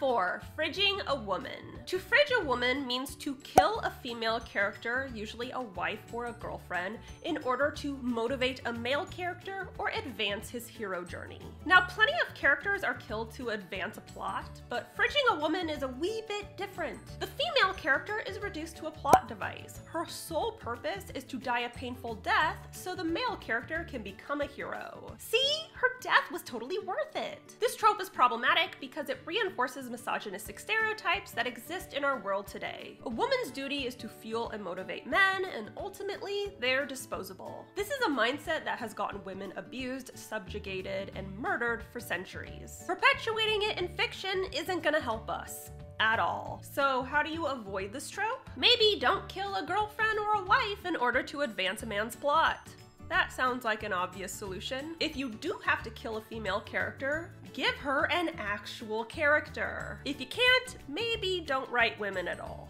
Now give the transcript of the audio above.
4 Fridging a woman. To fridge a woman means to kill a female character, usually a wife or a girlfriend, in order to motivate a male character or advance his hero journey. Now, plenty of characters are killed to advance a plot, but fridging a woman is a wee bit different. The female character is reduced to a plot device. Her sole purpose is to die a painful death so the male character can become a hero. See? Her death was totally worth it. This trope is problematic because it reinforces misogynistic stereotypes that exist in our world today. A woman's duty is to fuel and motivate men, and ultimately, they're disposable. This is a mindset that has gotten women abused, subjugated, and murdered for centuries. Perpetuating it in fiction isn't gonna help us at all. So, how do you avoid this trope? Maybe don't kill a girlfriend or a wife in order to advance a man's plot. That sounds like an obvious solution. If you do have to kill a female character, give her an actual character. If you can't, maybe don't write women at all.